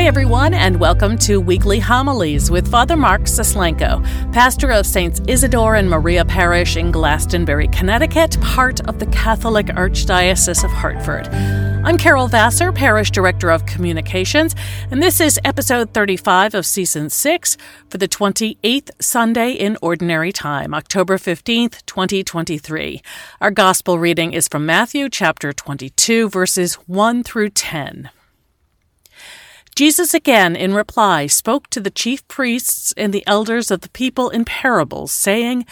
Hi, everyone, and welcome to Weekly Homilies with Father Mark Suslenko, pastor of Saints Isidore and Maria Parish in Glastonbury, Connecticut, part of the Catholic Archdiocese of Hartford. I'm Carol Vassar, Parish Director of Communications, and this is episode 35 of Season 6 for the 28th Sunday in Ordinary Time, October 15th, 2023. Our Gospel reading is from Matthew chapter 22, verses 1 through 10. Jesus again, in reply, spoke to the chief priests and the elders of the people in parables, saying,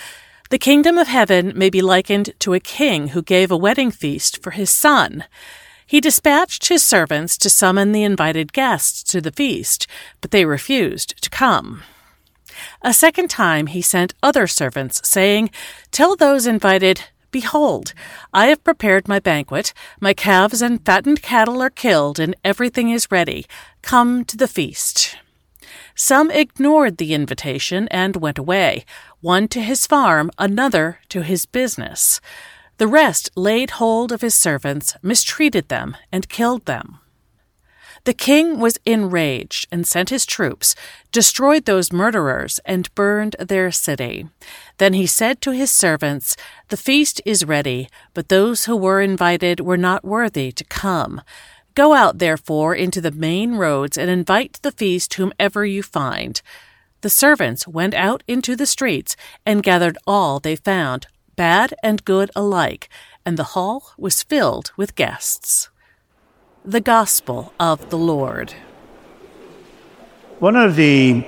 The kingdom of heaven may be likened to a king who gave a wedding feast for his son. He dispatched his servants to summon the invited guests to the feast, but they refused to come. A second time he sent other servants, saying, Tell those invited, Behold, I have prepared my banquet, my calves and fattened cattle are killed, and everything is ready. Come to the feast. Some ignored the invitation and went away, one to his farm, another to his business. The rest laid hold of his servants, mistreated them, and killed them. The king was enraged and sent his troops, destroyed those murderers, and burned their city. Then he said to his servants, The feast is ready, but those who were invited were not worthy to come. Go out, therefore, into the main roads and invite to the feast whomever you find. The servants went out into the streets and gathered all they found, bad and good alike, and the hall was filled with guests. The Gospel of the Lord. One of the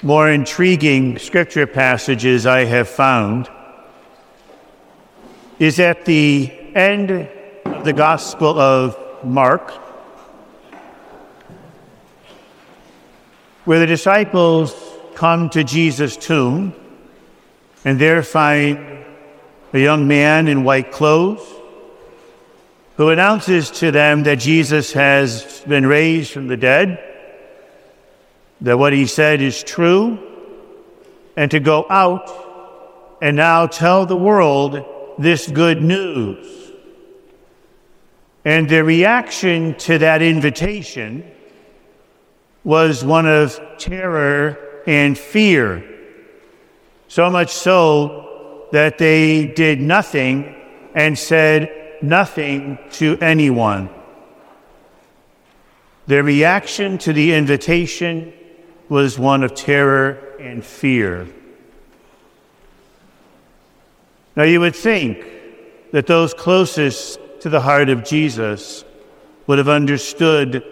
more intriguing scripture passages I have found is at the end of the Gospel of Mark, where the disciples come to Jesus' tomb and there find a young man in white clothes who announces to them that Jesus has been raised from the dead, that what he said is true, and to go out and now tell the world this good news. And their reaction to that invitation was one of terror and fear. So much so that they did nothing and said, nothing to anyone. Their reaction to the invitation was one of terror and fear. Now, you would think that those closest to the heart of Jesus would have understood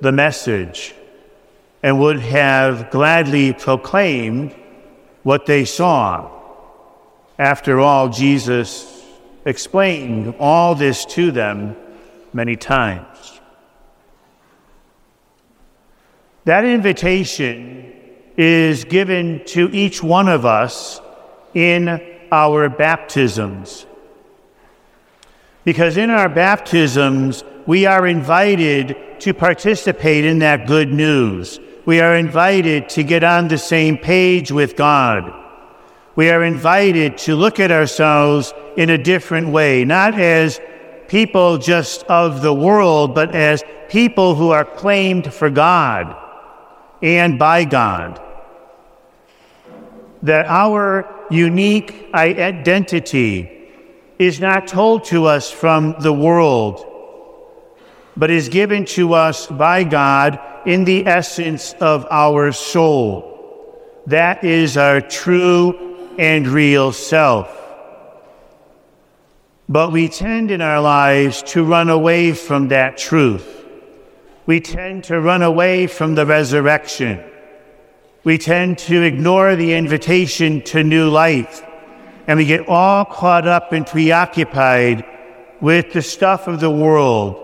the message and would have gladly proclaimed what they saw. After all, Jesus explained all this to them many times. That invitation is given to each one of us in our baptisms. Because in our baptisms, we are invited to participate in that good news. We are invited to get on the same page with God we are invited to look at ourselves in a different way, not as people just of the world, but as people who are claimed for God and by God. That our unique identity is not told to us from the world, but is given to us by God in the essence of our soul. That is our true and real self. But we tend in our lives to run away from that truth. We tend to run away from the resurrection. We tend to ignore the invitation to new life. And we get all caught up and preoccupied with the stuff of the world,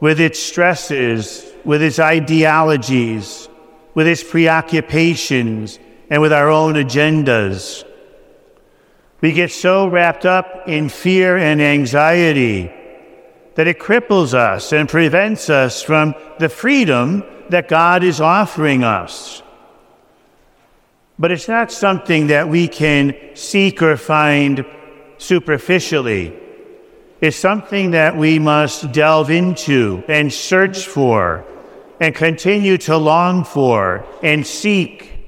with its stresses, with its ideologies, with its preoccupations, and with our own agendas. We get so wrapped up in fear and anxiety that it cripples us and prevents us from the freedom that God is offering us. But it's not something that we can seek or find superficially. It's something that we must delve into and search for and continue to long for and seek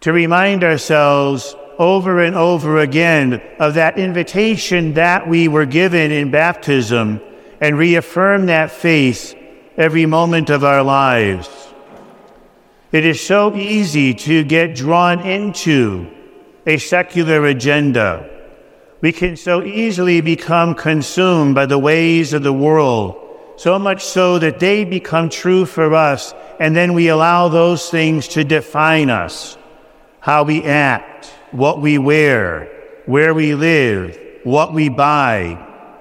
to remind ourselves over and over again of that invitation that we were given in baptism and reaffirm that faith every moment of our lives. It is so easy to get drawn into a secular agenda. We can so easily become consumed by the ways of the world, so much so that they become true for us, and then we allow those things to define us how we act, what we wear, where we live, what we buy,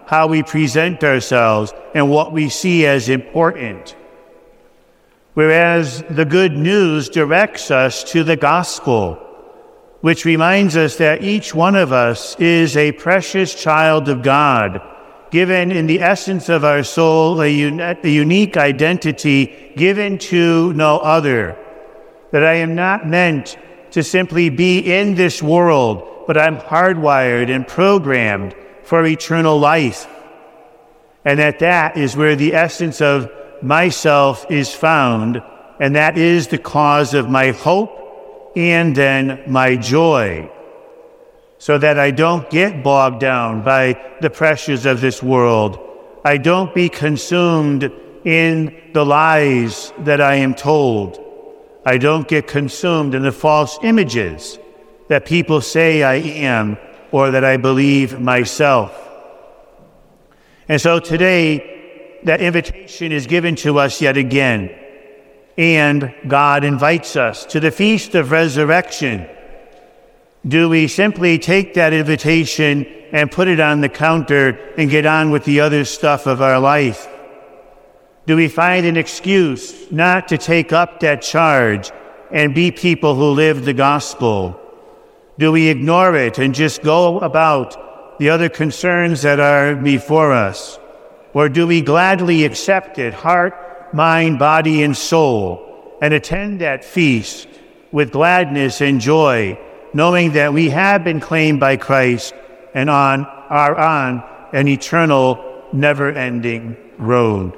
how we present ourselves, and what we see as important. Whereas the good news directs us to the gospel which reminds us that each one of us is a precious child of God, given in the essence of our soul a, a unique identity given to no other. That I am not meant to simply be in this world, but I'm hardwired and programmed for eternal life. And that that is where the essence of myself is found, and that is the cause of my hope and then my joy, so that I don't get bogged down by the pressures of this world. I don't be consumed in the lies that I am told. I don't get consumed in the false images that people say I am or that I believe myself. And so today, that invitation is given to us yet again. And God invites us to the Feast of Resurrection. Do we simply take that invitation and put it on the counter and get on with the other stuff of our life? Do we find an excuse not to take up that charge and be people who live the gospel? Do we ignore it and just go about the other concerns that are before us? Or do we gladly accept it, heart mind, body, and soul, and attend that feast with gladness and joy, knowing that we have been claimed by Christ and on are on an eternal, never ending road.